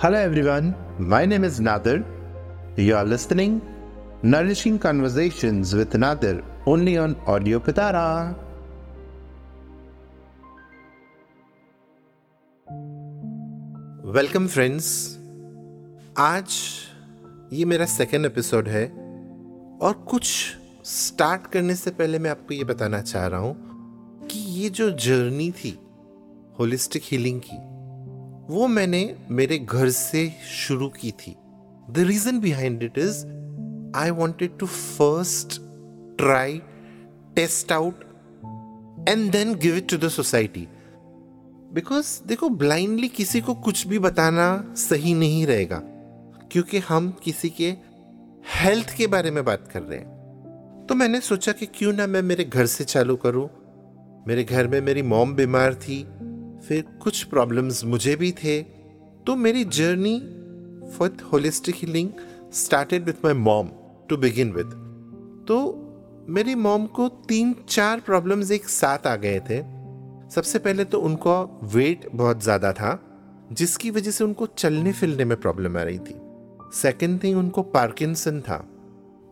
Hello everyone, my name is Nadir. You are listening Nourishing Conversations with Nadir only on Audio Pitara. Welcome friends आज ये मेरा second episode है और कुछ start करने से पहले मैं आपको ये बताना चाह रहा हूँ कि ये जो जर्नी थी होलिस्टिक हीलिंग की वो मैंने मेरे घर से शुरू की थी। The reason behind it is I wanted to first try test out and then give it to the society because देखो ब्लाइंडली किसी को कुछ भी बताना सही नहीं रहेगा, क्योंकि हम किसी के हेल्थ के बारे में बात कर रहे हैं। तो मैंने सोचा कि क्यों ना मैं मेरे घर से चालू करूँ। मेरे घर में मेरी मॉम बीमार थी। फिर कुछ प्रॉब्लम्स मुझे भी थे। तो मेरी journey for holistic healing started with my mom to begin with तो मेरी मॉम को तीन चार प्रॉब्लम्स एक साथ आ गए थे। सबसे पहले तो उनको वेट बहुत ज़्यादा था, जिसकी वजह से उनको चलने फिरने में प्रॉब्लम आ रही थी। सेकेंड थिंग उनको पार्किंसन था।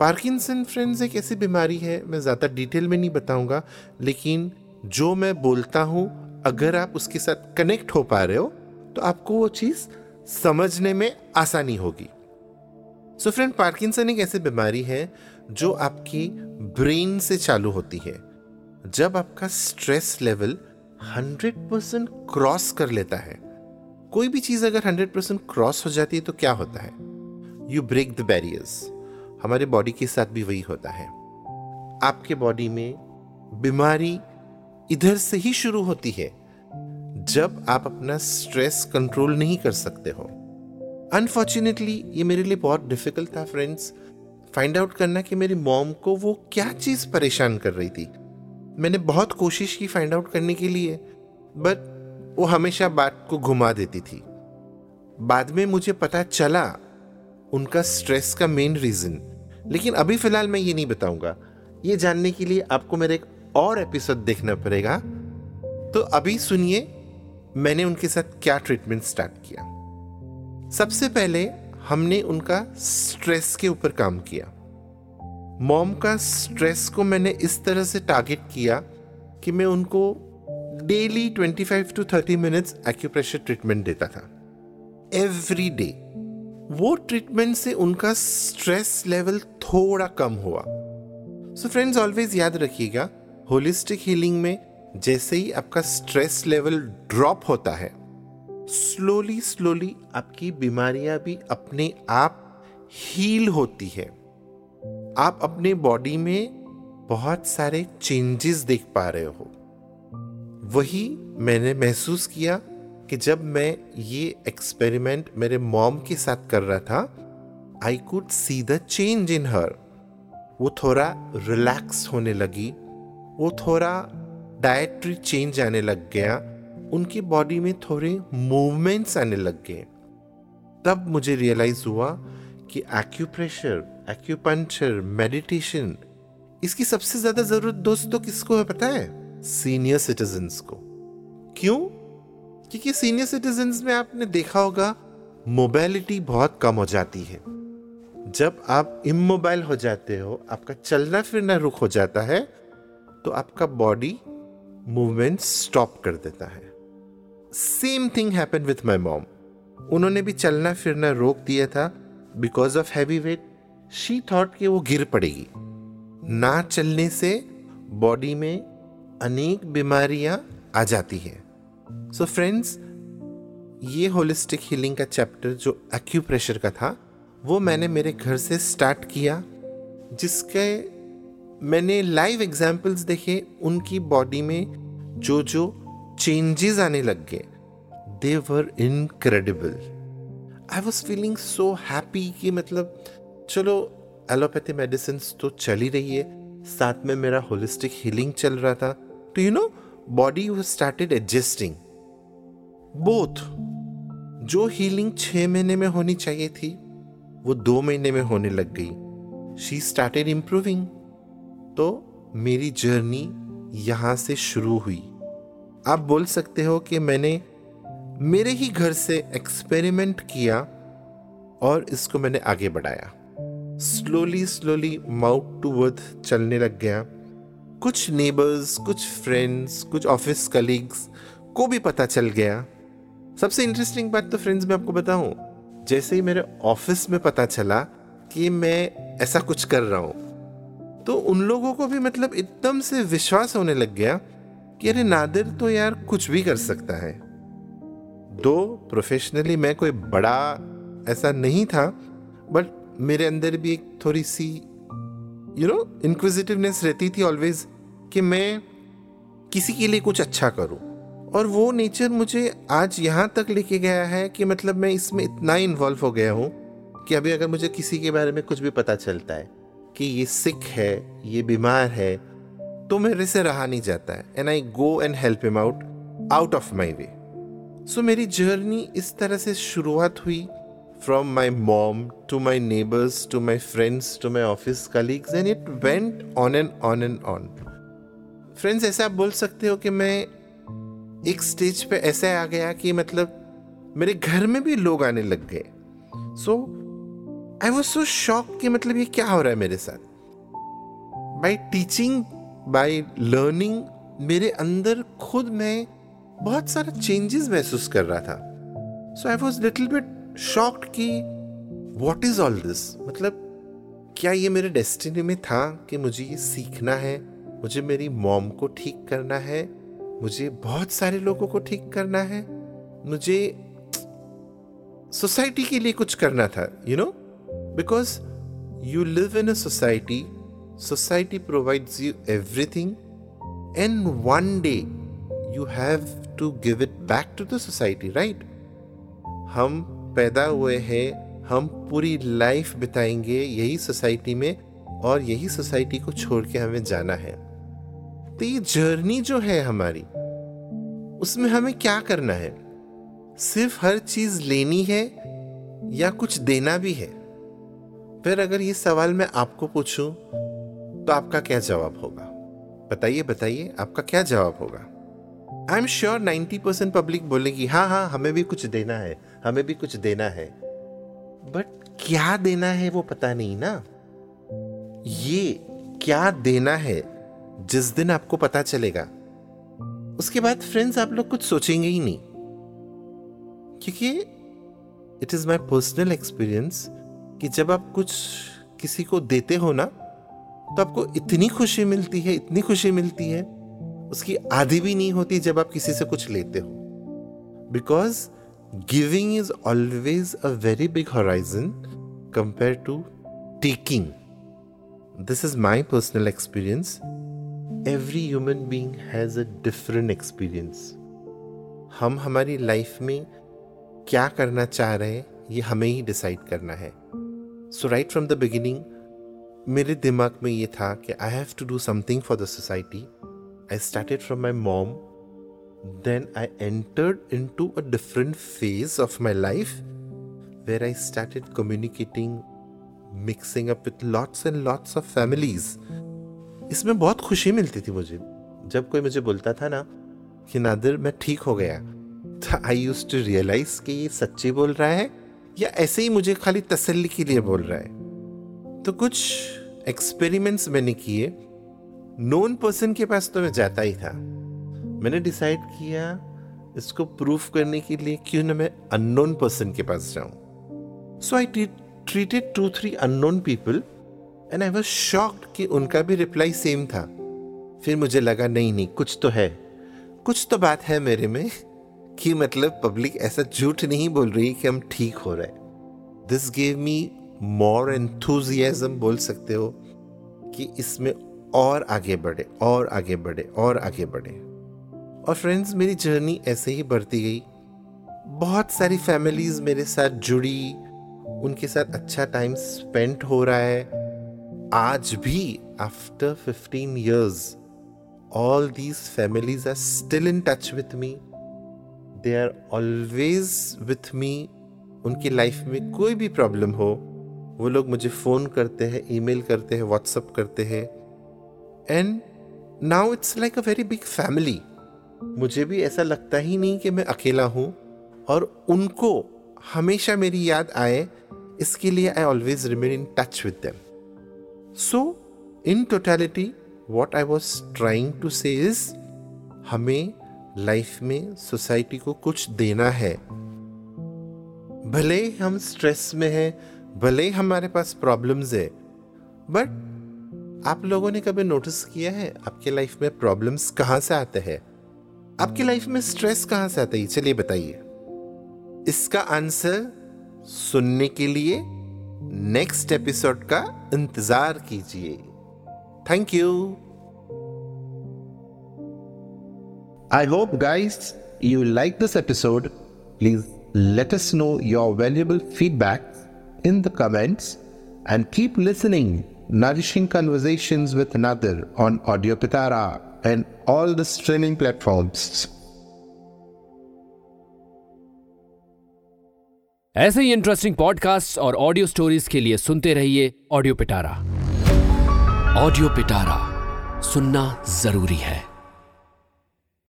पार्किंसन फ्रेंड्स एक ऐसी बीमारी है, मैं ज़्यादा डिटेल में नहीं बताऊँगा, लेकिन जो मैं बोलता हूँ अगर आप उसके साथ कनेक्ट हो पा रहे हो तो आपको वो चीज़ समझने में आसानी होगी। सो फ्रेंड पार्किंसन एक ऐसी बीमारी है जो आपकी ब्रेन से चालू होती है। जब आपका stress level hundred percent cross कर लेता है, कोई भी चीज़ अगर हंड्रेड परसेंट क्रॉस हो जाती है तो क्या होता है? यू ब्रेक द बैरियर्स हमारे बॉडी के साथ भी वही होता है। आपके बॉडी में बीमारी इधर से ही शुरू होती है, जब आप अपना स्ट्रेस कंट्रोल नहीं कर सकते हो। अनफॉर्चुनेटली ये मेरे लिए बहुत डिफ़िकल्ट था फ्रेंड्स फाइंड आउट करना कि मेरी मॉम को वो क्या चीज़ परेशान कर रही थी। मैंने बहुत कोशिश की फाइंड आउट करने के लिए बट वो हमेशा बात को घुमा देती थी। बाद में मुझे पता चला उनका स्ट्रेस का मेन रीजन लेकिन अभी फ़िलहाल मैं ये नहीं बताऊँगा। ये जानने के लिए आपको मेरे एक और एपिसोड देखना पड़ेगा। तो अभी सुनिए, मैंने उनके साथ क्या ट्रीटमेंट स्टार्ट किया। सबसे पहले हमने उनका स्ट्रेस के ऊपर काम किया। मॉम का स्ट्रेस को मैंने इस तरह से टारगेट किया कि मैं उनको daily 25 to 30 minutes acupressure treatment देता था। एवरी डे वो ट्रीटमेंट से उनका स्ट्रेस लेवल थोड़ा कम हुआ। सो फ्रेंड्स ऑलवेज याद रखिएगा होलिस्टिक हीलिंग में जैसे ही आपका स्ट्रेस लेवल ड्रॉप होता है, स्लोली स्लोली आपकी बीमारियाँ भी अपने आप हील होती है। आप अपने बॉडी में बहुत सारे चेंजेस देख पा रहे हो। वही मैंने महसूस किया कि जब मैं ये एक्सपेरिमेंट मेरे मॉम के साथ कर रहा था I could see the change in हर वो थोड़ा रिलैक्स होने लगी वो थोड़ा डाइट्री चेंज आने लग गया, उनकी बॉडी में थोड़े मूवमेंट्स आने लग गए। तब मुझे रियलाइज़ हुआ कि एक्यूप्रेशर एक्यूपंचर मेडिटेशन इसकी सबसे ज़्यादा ज़रूरत दोस्तों किसको है पता है? सीनियर सिटीजन्स को। क्यों? क्योंकि सीनियर सिटीजन्स में आपने देखा होगा मोबाइलिटी बहुत कम हो जाती है। जब आप इमोबाइल हो जाते हो, आपका चलना फिरना रुक हो जाता है तो आपका बॉडी मूवमेंट स्टॉप कर देता है। Same thing happen with my mom उन्होंने भी चलना फिरना रोक दिया था because of heavy weight she thought कि वो गिर पड़ेगी। ना चलने से बॉडी में अनेक बीमारियाँ आ जाती है। सो फ्रेंड्स ये होलिस्टिक हीलिंग का चैप्टर जो एक्यूप्रेशर का था, वो मैंने मेरे घर से स्टार्ट किया, जिसके मैंने लाइव एग्जाम्पल्स देखे, उनकी बॉडी में जो जो चेंजेस आने लग गए। They were incredible I was feeling so happy कि मतलब चलो एलोपैथी मेडिसिन तो चल ही रही है। साथ में मेरा होलिस्टिक हीलिंग चल रहा था। तो you know body started adjusting both जो हीलिंग छह महीने में होनी चाहिए थी, वो दो महीने में होने लग गई। शी स्टार्टेड इम्प्रूविंग तो मेरी जर्नी यहाँ से शुरू हुई। आप बोल सकते हो कि मैंने मेरे ही घर से एक्सपेरिमेंट किया और इसको मैंने आगे बढ़ाया। Slowly slowly mouth to worth चलने लग गया। कुछ नेबर्स कुछ फ्रेंड्स कुछ ऑफ़िस कलीग्स को भी पता चल गया। सबसे इंटरेस्टिंग बात तो फ्रेंड्स मैं आपको बताऊँ, जैसे ही मेरे ऑफ़िस में पता चला कि मैं ऐसा कुछ कर रहा हूँ तो उन लोगों को भी मतलब एकदम से विश्वास होने लग गया कि अरे नादिर तो यार कुछ भी कर सकता है। दो प्रोफेशनली मैं कोई बड़ा ऐसा नहीं था बट मेरे अंदर भी एक थोड़ी सी यू नो इनक्विजिटिवनेस रहती थी ऑलवेज कि मैं किसी के लिए कुछ अच्छा करूँ। और वो नेचर मुझे आज यहाँ तक लेके गया है कि मतलब मैं इसमें इतना इन्वॉल्व हो गया हूँ कि अभी अगर मुझे किसी के बारे में कुछ भी पता चलता है। कि ये सिक है, ये बीमार है तो मेरे से रहा नहीं जाता है। And I go and help him out out of my way so मेरी जर्नी इस तरह से शुरुआत हुई from my mom to my neighbours to my friends to my office colleagues and it went on and on and on friends ऐसे आप बोल सकते हो कि मैं एक स्टेज पे ऐसे आ गया कि मतलब मेरे घर में भी लोग आने लग गए। सो आई वॉज़ सो शॉक कि मतलब ये क्या हो रहा है मेरे साथ। बाई टीचिंग बाई लर्निंग मेरे अंदर खुद मैं बहुत सारा चेंजेस महसूस कर रहा था। So I was little bit shocked कि वॉट इज़ ऑल दिस मतलब क्या ये मेरे डेस्टिनी में था कि मुझे ये सीखना है? मुझे मेरी मॉम को ठीक करना है? मुझे बहुत सारे लोगों को ठीक करना है? मुझे सोसाइटी के लिए कुछ करना था you you know because you live in a society society provides you everything and one day you have to give it back to the society right हम पैदा हुए हैं, हम पूरी लाइफ बिताएँगे यही सोसाइटी में और यही सोसाइटी को छोड़ के हमें जाना है। तो ये जर्नी जो है हमारी, उसमें हमें क्या करना है? सिर्फ़ हर चीज़ लेनी है या कुछ देना भी है? फिर अगर ये सवाल मैं आपको पूछूँ तो आपका क्या जवाब होगा? बताइए बताइए, आपका क्या जवाब होगा? I am sure ninety percent public बोलेगी हाँ हाँ हमें भी कुछ देना है, हमें भी कुछ देना है। बट क्या देना है वो पता नहीं ना। ये क्या देना है, जिस दिन आपको पता चलेगा। उसके बाद फ्रेंड्स आप लोग कुछ सोचेंगे ही नहीं। क्योंकि it is my personal experience कि जब आप कुछ किसी को देते हो ना तो आपको इतनी खुशी मिलती है, इतनी खुशी मिलती है। उसकी आधी भी नहीं होती जब आप किसी से कुछ लेते हो। Because giving is always a very big horizon compare to taking this is my personal experience every human being has a different experience हम हमारी लाइफ में क्या करना चाह रहे हैं, ये हमें ही डिसाइड करना है। So right from the beginning मेरे दिमाग में ये था कि I have to do something for the society I started from my mom then I entered in to a different phase of my life where I started communicating mixing up with lots and lots of families इसमें बहुत खुशी मिलती थी मुझे। जब कोई मुझे बोलता था ना कि, नादिर, मैं ठीक हो गया। तो आई यूज़ टू रियलाइज़ कि ये सच्ची बोल रहा है या ऐसे ही मुझे खाली तसल्ली के लिए बोल रहा है। तो कुछ एक्सपेरिमेंट्स मैंने किए। नोन पर्सन के पास तो मैं जाता ही था। मैंने डिसाइड किया इसको प्रूफ करने के लिए क्यों ना मैं अननोन पर्सन के पास जाऊँ। So I treated two three unknown people and I was shocked कि उनका भी रिप्लाई सेम था। फिर मुझे लगा, नहीं नहीं, कुछ तो है। कुछ तो बात है मेरे में। कि मतलब पब्लिक ऐसा झूठ नहीं बोल रही कि हम ठीक हो रहे this gave me more enthusiasm बोल सकते हो, कि इसमें और आगे बढ़े, और आगे बढ़े, और आगे बढ़े। और फ्रेंड्स मेरी जर्नी ऐसे ही बढ़ती गई। बहुत सारी फैमिलीज़ मेरे साथ जुड़ी। उनके साथ अच्छा टाइम स्पेंड हो रहा है। आज भी after fifteen years all these families are still in touch with me they are always with me उनकी लाइफ में कोई भी प्रॉब्लम हो, वो लोग मुझे फ़ोन करते हैं ईमेल करते हैं व्हाट्सअप करते हैं। And now it's like a very big family मुझे भी ऐसा लगता ही नहीं कि मैं अकेला हूँ, और उनको हमेशा मेरी याद आए, इसके लिए I always remain in touch with them so in totality what I was trying to say is हमें लाइफ में सोसाइटी को कुछ देना है। भले हम स्ट्रेस में हैं, भले हमारे पास प्रॉब्लम्स है, बट आप लोगों ने कभी नोटिस किया है आपके लाइफ में प्रॉब्लम्स कहाँ से आते हैं? आपकी लाइफ में स्ट्रेस कहाँ से आता है? चलिए बताइए। इसका आंसर सुनने के लिए नेक्स्ट एपिसोड का इंतज़ार कीजिए। Thank you. I hope guys you like this episode please let us know your valuable feedback in the comments and keep listening nourishing conversations with another on Audio Pitara and all the streaming platforms. ऐसे ही interesting podcast और audio stories के लिए सुनते रहिए audio पिटारा audio पिटारा सुनना जरूरी है